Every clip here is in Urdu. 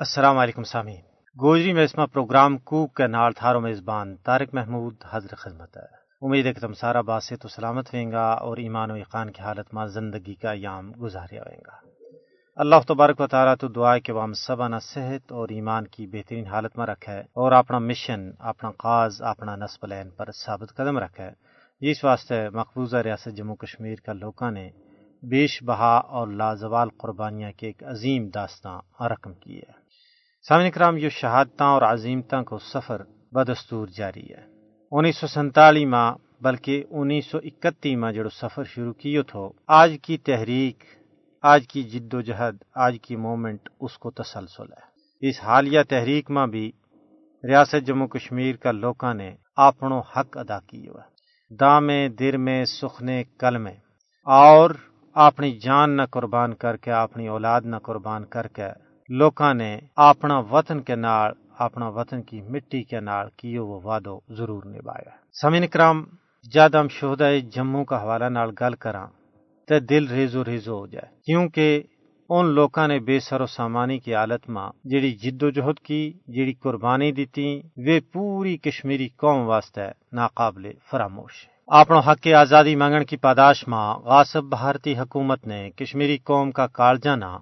السلام علیکم سامعین گوجری میں اسما پروگرام کوک کے نال تھارو میزبان طارق محمود حضر خدمت ہے۔ امید ہے کہ تم سارا باسے تو سلامت ہوئیں گا اور ایمان و یقان کی حالت میں زندگی کا ایام گزاریا ہوئیں گا۔ اللہ تبارک و تعالیٰ تو دعا کہ وہ ہم سب نہ صحت اور ایمان کی بہترین حالت میں رکھے اور اپنا مشن، اپنا قاز، اپنا نصب لین پر ثابت قدم رکھے۔ اس واسطے مقبوضہ ریاست جموں کشمیر کا لوگوں نے بیش بہا اور لازوال قربانیاں کے ایک عظیم داستان رقم کی ہے۔ سامع کرام، یہ شہادتاں اور عظیمتاں کو سفر بدستور جاری ہے۔ انیس سو سنتالی ماہ، بلکہ انیس سو اکتی ماہ جڑو سفر شروع کیو تھو، آج کی تحریک، آج کی جد و جہد آج کی مومنٹ اس کو تسلسل ہے۔ اس حالیہ تحریک میں بھی ریاست جموں کشمیر کا لوکاں نے اپنو حق ادا کیو ہے۔ دامے در میں سخنے کل میں اور اپنی جان نہ قربان کر کے، اپنی اولاد نہ قربان کر کے لوکاں نے اپنا وطن کے نال، اپنا وطن کی مٹی کے نال کیو وہ وعدو ضرور نبھایا۔ سمین کرام جد ہم شہدا جموں کا حوالہ نال گل کراں تے دل ریزو ریزو ہو جائے۔ کیونکہ ان لوکاں نے بے سر و سامانی کی حالت ماں جڑی جد و جہد کی جڑی قربانی دیتی وہ پوری کشمیری قوم واسطے ناقابل فراموش۔ ہے اپنا حق آزادی مانگن کی پاداش ماں غاصب بھارتی حکومت نے کشمیری قوم کا کالجہ نہ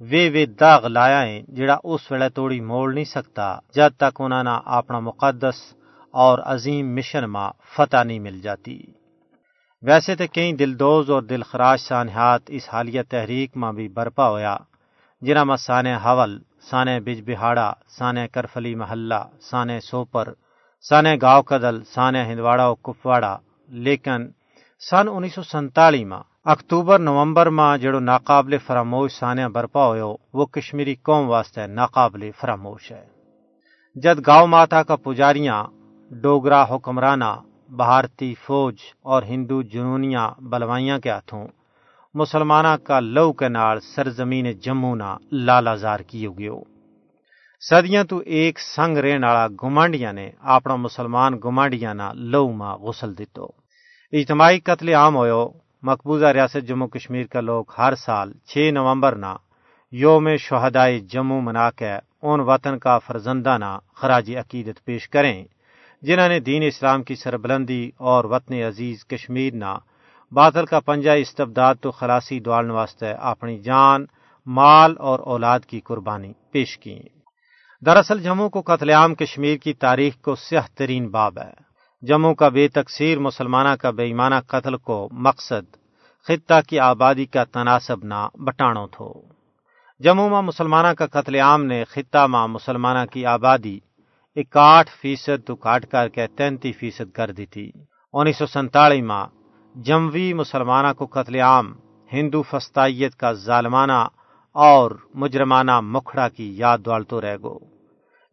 وے وے داغ لایا ہے جڑا اس ویلے توڑی موڑ نہیں سکتا، جب تک انہوں نے اپنا مقدس اور عظیم مشن ماں فتح نہیں مل جاتی۔ ویسے تو کئی دلدوز اور دل خراش سانحات اس حالیہ تحریک ماں بھی برپا ہویا جنہ میں سانے حول سانے بج بہاڑا سانے کرفلی محلہ سانے سوپر سانے گاؤں کدل سانے ہندواڑا و کپواڑا لیکن سن انیس سو سنتالی ماں اکتوبر، نومبر ماں جڑو ناقابل فراموش سانیہ برپا ہوئے وہ کشمیری قوم واسطے ناقابل فراموش ہے۔ جد گاؤں ماتا کا پجاریاں، ڈوگرا حکمرانہ بھارتی فوج اور ہندو جنونیاں بلوائیاں کے ہاتھوں مسلمانہ کا لو کے نال سرزمین جموں نہ لالا زار کی گیو صدیاں تو ایک سنگ رہن والا گمانڈیاں نے اپنا مسلمان گمانڈیاں نہ لو ماں غسل دیتو اجتماعی قتل عام ہوئے مقبوضہ ریاست جموں کشمیر کا لوگ ہر سال چھ نومبر نہ یوم شہدائے جموں منا کے ان وطن کا فرزندہ نہ خراج عقیدت پیش کریں، جنہوں نے دین اسلام کی سربلندی اور وطن عزیز کشمیر نہ باطل کا پنجہ استبداد تو خلاصی دوالن واسطے اپنی جان، مال اور اولاد کی قربانی پیش کی دراصل جموں کو قتل عام کشمیر کی تاریخ کو سیاہ ترین باب ہے۔ جموں کا بے تقسیر مسلمانہ کا بے ایمانہ قتل کو مقصد، خطہ کی آبادی کا تناسب نہ بٹانو تھو۔ جموں میں مسلمانہ کا قتل عام نے خطہ ماں مسلمانہ کی آبادی اکاٹھ فیصد تو کاٹ کر کے تینتی فیصد کر دی تھی۔ انیس سو سنتالی ماں جموی مسلمانہ کو قتل عام، ہندو فستائیت کا ظالمانہ اور مجرمانہ مکھڑا کی یاد دوالتو رہ گو۔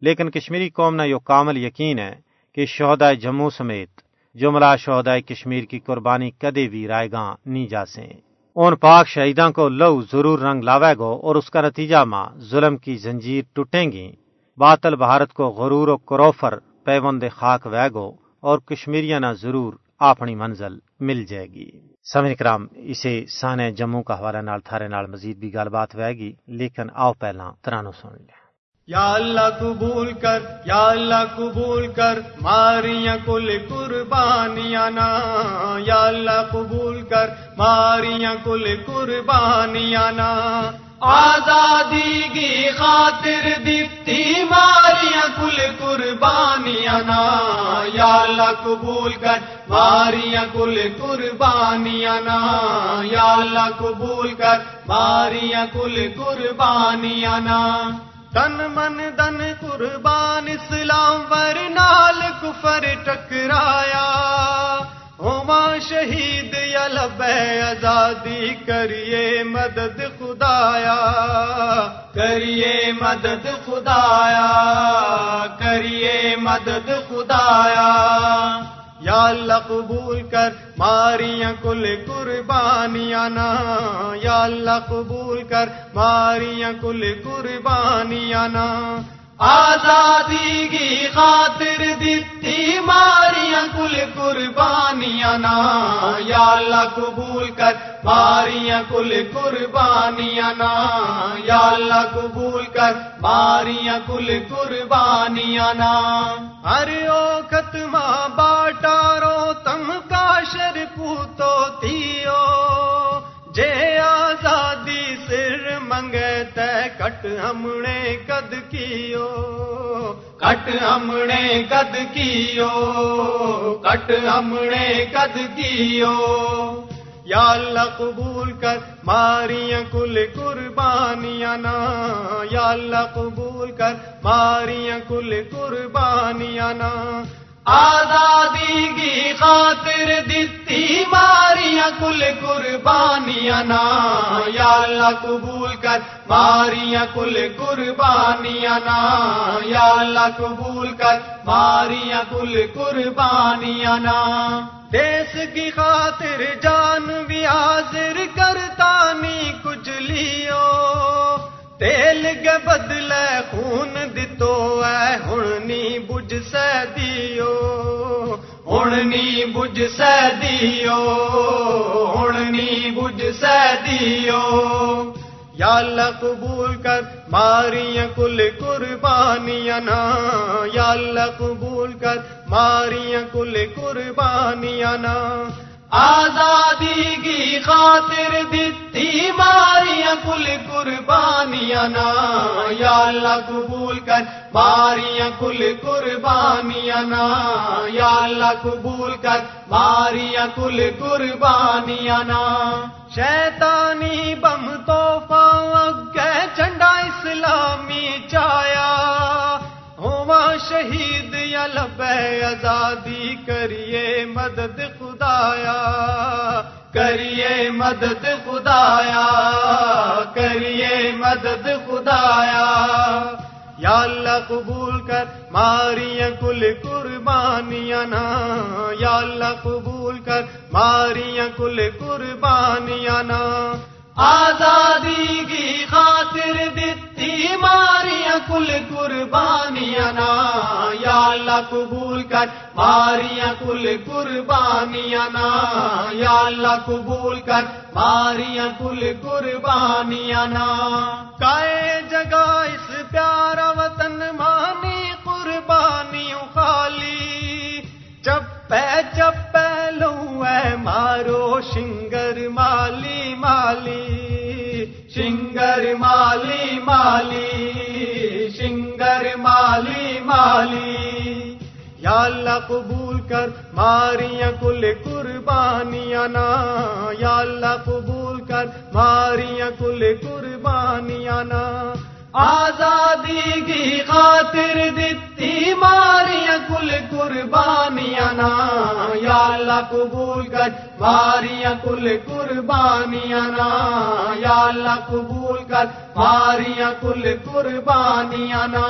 لیکن کشمیری قوم نے یہ کامل یقین ہے کہ شہدائے جموں سمیت جملہ شہدائے کشمیر کی قربانی کدے بھی رائے گاں نہیں جا سیں ان پاک شہیدان کو لو ضرور رنگ لاوے گو اور اس کا نتیجہ ماں ظلم کی زنجیر ٹوٹیں گی۔ باطل بھارت کو غرور و کروفر پیوند خاک وے گو اور کشمیریاں نہ ضرور اپنی منزل مل جائے گی۔ سمجھ کرام اسے سانے جموں کا حوالہ نال تھارے نال مزید بھی گل بات وے گی، لیکن آؤ پہلا ترانو سن لیا یا اللہ قبول کر، یا اللہ قبول کر، ماریاں کل قربانیاں نا یا اللہ قبول کر، ماریاں کل قربانیاں۔ نا آزادی کی خاطر دیتی ماریاں کل قربانیاں۔ نا یا اللہ قبول کر، ماریاں کل قربانیاں۔ نا یا اللہ قبول کر، ماریاں کل قربانیاں۔ نا تن من دن قربان اسلام ور نال کفر ٹکرایا ہوما شہید یا لبے آزادی کریے مدد خدایا کریے مدد خدایا کریے مدد خدایا یا اللہ قبول کر، ماریاں کل قربانیاں نا۔ یا اللہ قبول کر، ماریاں کل قربانیاں نا۔ آزادی کی خاطر دیتی ماریاں کل قربانیاں نا۔ یا اللہ قبول کر ماریاں کل قربانیاں نا۔ یا اللہ قبول کر ماریاں کل قربانیاں نا۔ ہر اوقت ماں باٹا کٹ ہم نے کد کیو کٹ ہم نے کد کیو کٹ ہم نے کد کیو یا اللہ قبول کر ماریاں کل قربانیاں نا یا اللہ قبول کر ماریاں کل قربانیاں نا آزادی کی خاطر دتی ماریاں کل قربانیاں نا، یا اللہ قبول کر۔ ماریاں، کل قربانیاں نا، یا اللہ قبول کر۔ ماریاں، کل قربانیاں نا۔ دیس کی خاطر جان بھی حاضر کرتا نی کچھ لیو۔ تیل کے بدلے خون دتو ہے ہننی بجھ سے دیو۔ ہننی بج سدیو دیو بج سدیو یا اللہ قبول کر، ماریاں کل قربانیاں نا۔ یا اللہ قبول کر، ماریاں کل قربانیاں نا۔ آزادی کی خاطر دتی ماریاں کل قربانیاں نا، یا اللہ قبول کر ماریاں کل قربانیاں نا، یا اللہ قبول کر ماریاں کل قربانیاں نا۔ شیطانی بم تو اگے جھنڈا اسلامی چایا ہوا شہید یا لبے آزادی کریے مدد خدایا، کریے مدد خدایا، کریے مدد خدایا۔ یا اللہ قبول کر، ماریاں کل قربانیاں نا۔ یا اللہ قبول کر، ماریاں کل قربانیاں نا۔ آزادی کی خاطر دتی ماریاں کل قربانیاں نا، یا اللہ قبول کر۔ ماریاں کل قربانیاں نا، یا اللہ قبول کر۔ ماریاں کل قربانیاں نا۔ کائے جگہ اس پیارا وطن مانی قربانی خالی۔ چپے چپے لو ہے مارو شنگر مالی مالی۔ شنگر مالی مالی، شنگر مالی مالی۔ یا اللہ قبول کر، ماریاں کل قربانیاں نا۔ یا اللہ قبول کر، ماریاں کل قربانیاں نا۔ آزادی کی خاطر دتی ماریاں کل قربانیاں نا۔ قبول کر ماریاں کل قربانیاں نا، یا اللہ قبول کر ماریاں کل قربانیاں نا۔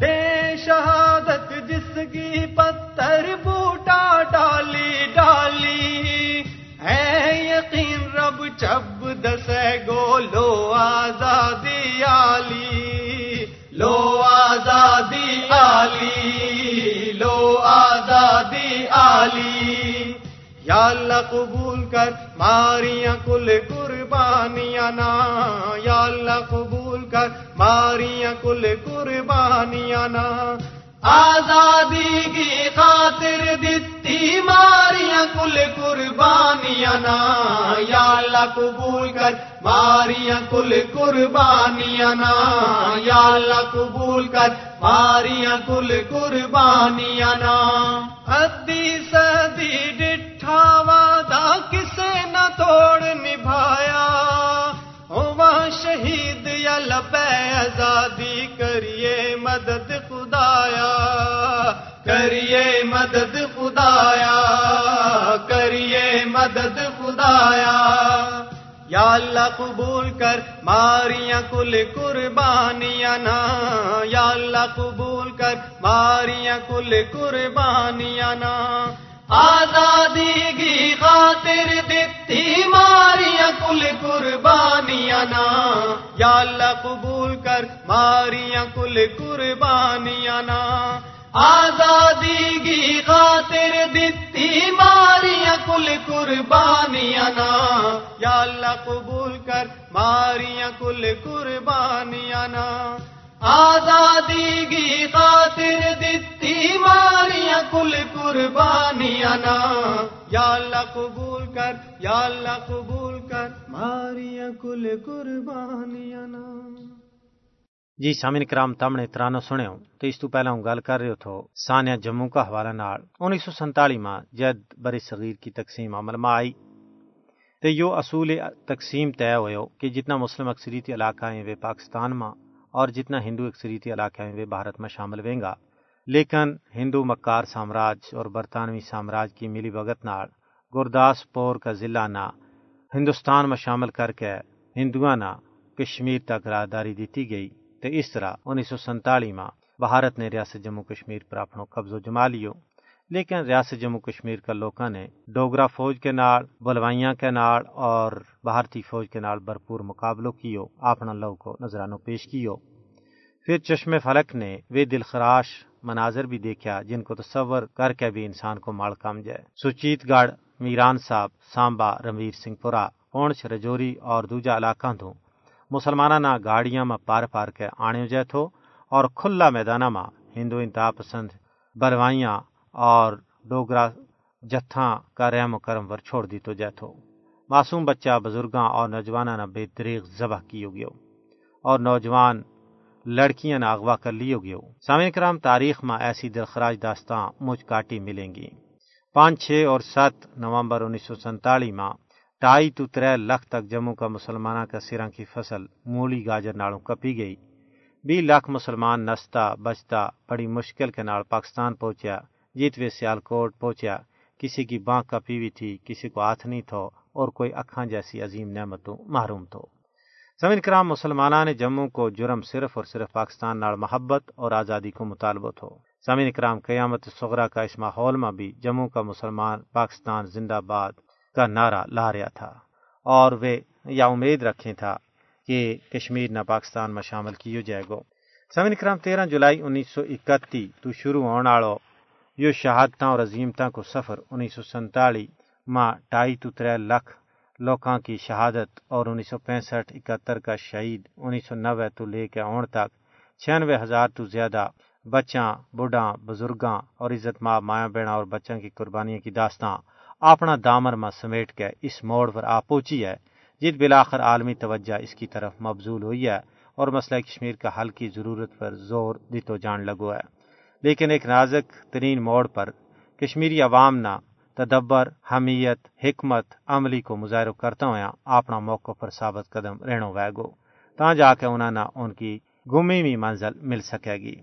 دے شہادت جس کی پتھر بوٹا ڈالی ڈالی۔ ہے یقین رب چب دسے گو، لو آزادی آلی لو آزادی آلی لو آزادی آلی یا اللہ قبول کر، ماریاں کل قربانیاں نا۔ یا اللہ قبول کر، ماریاں کل قربانیاں نا۔ آزادی کی خاطر دتی ماریاں کل قربانیاں نا۔ یا اللہ قبول کر، ماریاں کل قربانیاں نا۔ یا اللہ قبول کر، ماریاں کل قربانیاں نا۔ ادی سدی آزادی کریے مدد خدایا، کریے مدد خدایا، کریے مدد خدایا۔ یا اللہ قبول کر، ماریاں کل قربانیاں نا۔ یا اللہ قبول کر، ماریاں کل قربانیاں نا۔ آزادی کی خاطر دتی ماریاں کل قربانیاں نا، یا اللہ قبول کر ماریاں کل قربانیاں نا۔ آزادی کی خاطر دیتی ماریاں کل قربانیاں نا۔ یا اللہ قبول کر ماریاں کل قربانیاں نا۔ آزادی کی خاطر دیتی ماریاں کل قربانیاں نا یا اللہ قبول کر، یا اللہ قبول کر ماریاں کل قربانیاں نا جی سامن کرام تمنے ترانو سنو تو اس تو پہلا ہوں گل کر رہے تھو سانیہ جموں کا حوالہ نال۔ انیس سو سنتالی ماں جد بر صغیر کی تقسیم عمل میں آئی۔ تو یو اصول تقسیم طے ہوئے ہو کہ جتنا مسلم اکثریتی علاقہ ہیں وہ پاکستان میں اور جتنا ہندو اکثریتی علاقہ ہیں وہ بھارت میں شامل ہوئیں گا۔ لیکن ہندو مکار سامراج اور برطانوی سامراج کی ملی بھگت نال گرداس پور کا ضلع نہ، ہندوستان میں شامل کر کے ہندوؤں نہ کشمیر تک راداری دیتی گئی۔ تو اس طرح انیس سو سنتالی میں بھارت نے ریاست جموں کشمیر پر اپنا قبضہ جما لیو۔ لیکن ریاست جموں کشمیر کا لوگوں نے ڈوگرا فوج کے نال، بلوائیاں کے نال اور بھارتی فوج کے نال بھرپور مقابلوں کیو، اپنا لو کو نظرانوں پیش کیو۔ پھر چشم فلک نے وہ دلخراش مناظر بھی دیکھا جن کو تصور کر کے بھی انسان کو مال کم جائے۔ سچیت گڑھ، میران صاحب سامبا رمویر سنگھ پورا پونچھ، رجوری اور دوجا علاقہ تو مسلمانہ نہ گاڑیاں میں پار پار کے آنے جائے تھو اور کھلا میدانہ میں ہندو انتہا پسند بروائیاں اور ڈوگرا جتھاں کا رحم و کرم ور چھوڑ دی تو جائے تھو۔ معصوم بچہ بزرگاں اور نوجوانہ نہ بے دریغ ذبح کیو گیو اور نوجوان لڑکیاں نہ اغوا کر لیو گیو۔ سامع کرام، تاریخ میں ایسی دلخراج داستان مجھ کاٹی ملیں گی۔ پانچ، چھ اور سات نومبر انیس سو سنتالی میں ٹائی تو تر لاکھ تک جموں کا مسلمانہ کا سراں کی فصل مولی گاجر نالوں کپی گئی۔ بھی لاکھ مسلمان نستا، بچتا، بڑی مشکل کے نال پاکستان پہنچیا۔ جیتوے سیال کوٹ پہنچیا۔ کسی کی بانک کپی ہوئی تھی، کسی کو ہاتھ نہیں تھو اور کوئی اکھاں جیسی عظیم نعمتوں محروم تھو۔ سمن کرام مسلمانہ نے جموں کو جرم صرف اور صرف پاکستان نال محبت اور آزادی کو مطالبہ تھو۔ سمن کرام، قیامت سغرا کا اس ماحول میں بھی جموں کا مسلمان پاکستان زندہ باد کا نعرہ لا رہا تھا۔ اور وہ یا امید رکھے تھا کہ کشمیر نہ پاکستان میں شامل کیو جائے گو۔ سمن کرام، تیرہ جولائی انیس سو اکتی تو شروع ہونے والو یہ شہادتوں اور عظیمتوں کو سفر انیس سو سنتالی ماں ٹائی تو تر لاکھ لوکاں کی شہادت اور انیس سو پینسٹھ اکہتر کا شہید انیس سو نوے تو لے کے آن تک، چھیانوے ہزار تو زیادہ بچاں بوڑھاں بزرگاں اور عزت ماں مایا بہنا اور بچوں کی قربانیاں کی داستان اپنا دامر میں سمیٹ کے اس موڑ پر آ پہنچی ہے جت بلاخر عالمی توجہ اس کی طرف مبزول ہوئی ہے اور مسئلہ کشمیر کا حل کی ضرورت پر زور دیتو جان لگو ہے۔ لیکن ایک نازک ترین موڑ پر کشمیری عوام نہ تدبر، حمیت، حکمت عملی کو مظاہر کرتا ہوا اپنا موقع پر ثابت قدم رہنو ویگو تا جا کے انہوں نے ان کی گمی ہوئی منزل مل سکے گی۔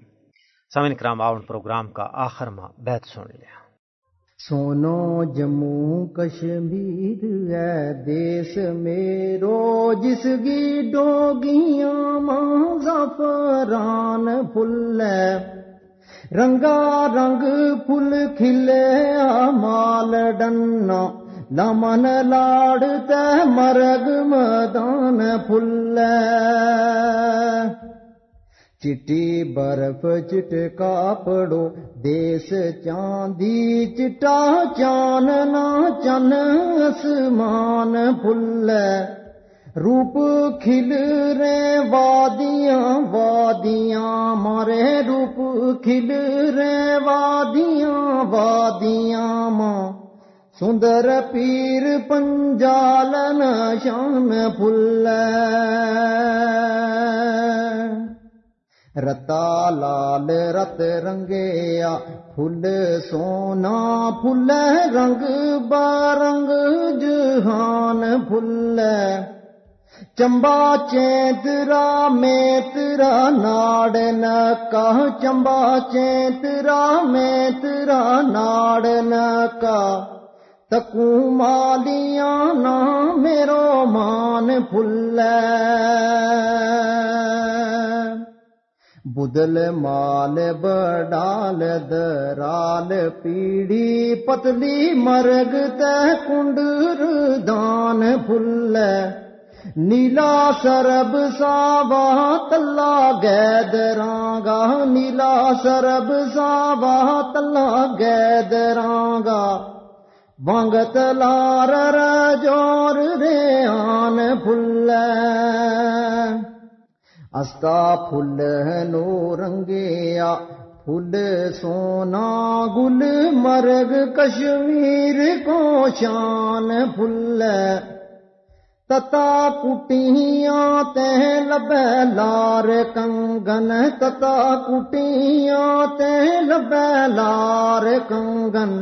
سمن کرام، آؤن پروگرام کا آخر ماں بیت سن لیا۔ سونو جموں کشمیر ہے دیس میرو، جس گی ڈوگیاں ماں زفران پھل رنگا رنگ پھل کھلے مال ڈنا لمن لاڑ تے مرگ مدان پھل چٹی برف چٹکا پڑو دیس چاندی چٹا چاننا چن آسمان پھل روپ کھل رے وادیاں وادیاں مارے روپ کھل رے وادیاں وادیاں ماں سندر پیر پنجالن شان پھل رتا لال رت رنگیا پھل سونا پھل رنگ بارنگ جہان پھل چمبا چیترا میں تیرا ناڑ نکا چمبا چیترا میں تیرا ناڑ نکا تکو مالیاں نا میرو مان پھل بدل مال بڈال درال پیڑی پتلی مرگ تے کنڈر دان پھل نیلا سرب ساواں تلا گید گا نیلا سرب ساواں تلا گید گا بانگ تلار رجور ریان پھل استا پھل نو رنگیا پھل سونا گل مرگ کشمیر کو شان پھل تتا کٹیاں تہ لب لار کنگن تتا کٹیاں تہ لب لار کنگن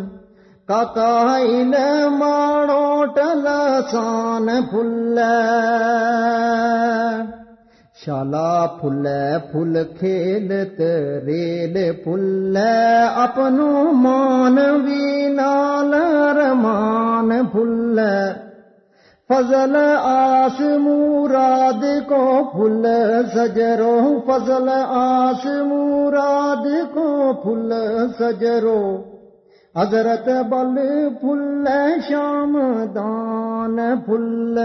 ککائل ماڑو ٹل سان فل شالا فل فل کھیلت ریل فل اپنو مان وی نال رمان فل فضل آس مراد کو پھل سجرو فضل آس مراد کو پھل سجرو حضرت بل پھل شام دان پھل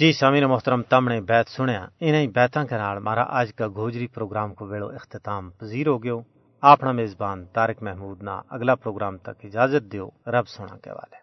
جی سامعین محترم تم نے بیت سنیا انہیں بیتاں کے نال مارا آج کا گوجری پروگرام کو ویلو اختتام پذیر ہو گیو۔ اپنا میزبان تارک محمود نہ اگلا پروگرام تک اجازت دیو رب سونا کے والے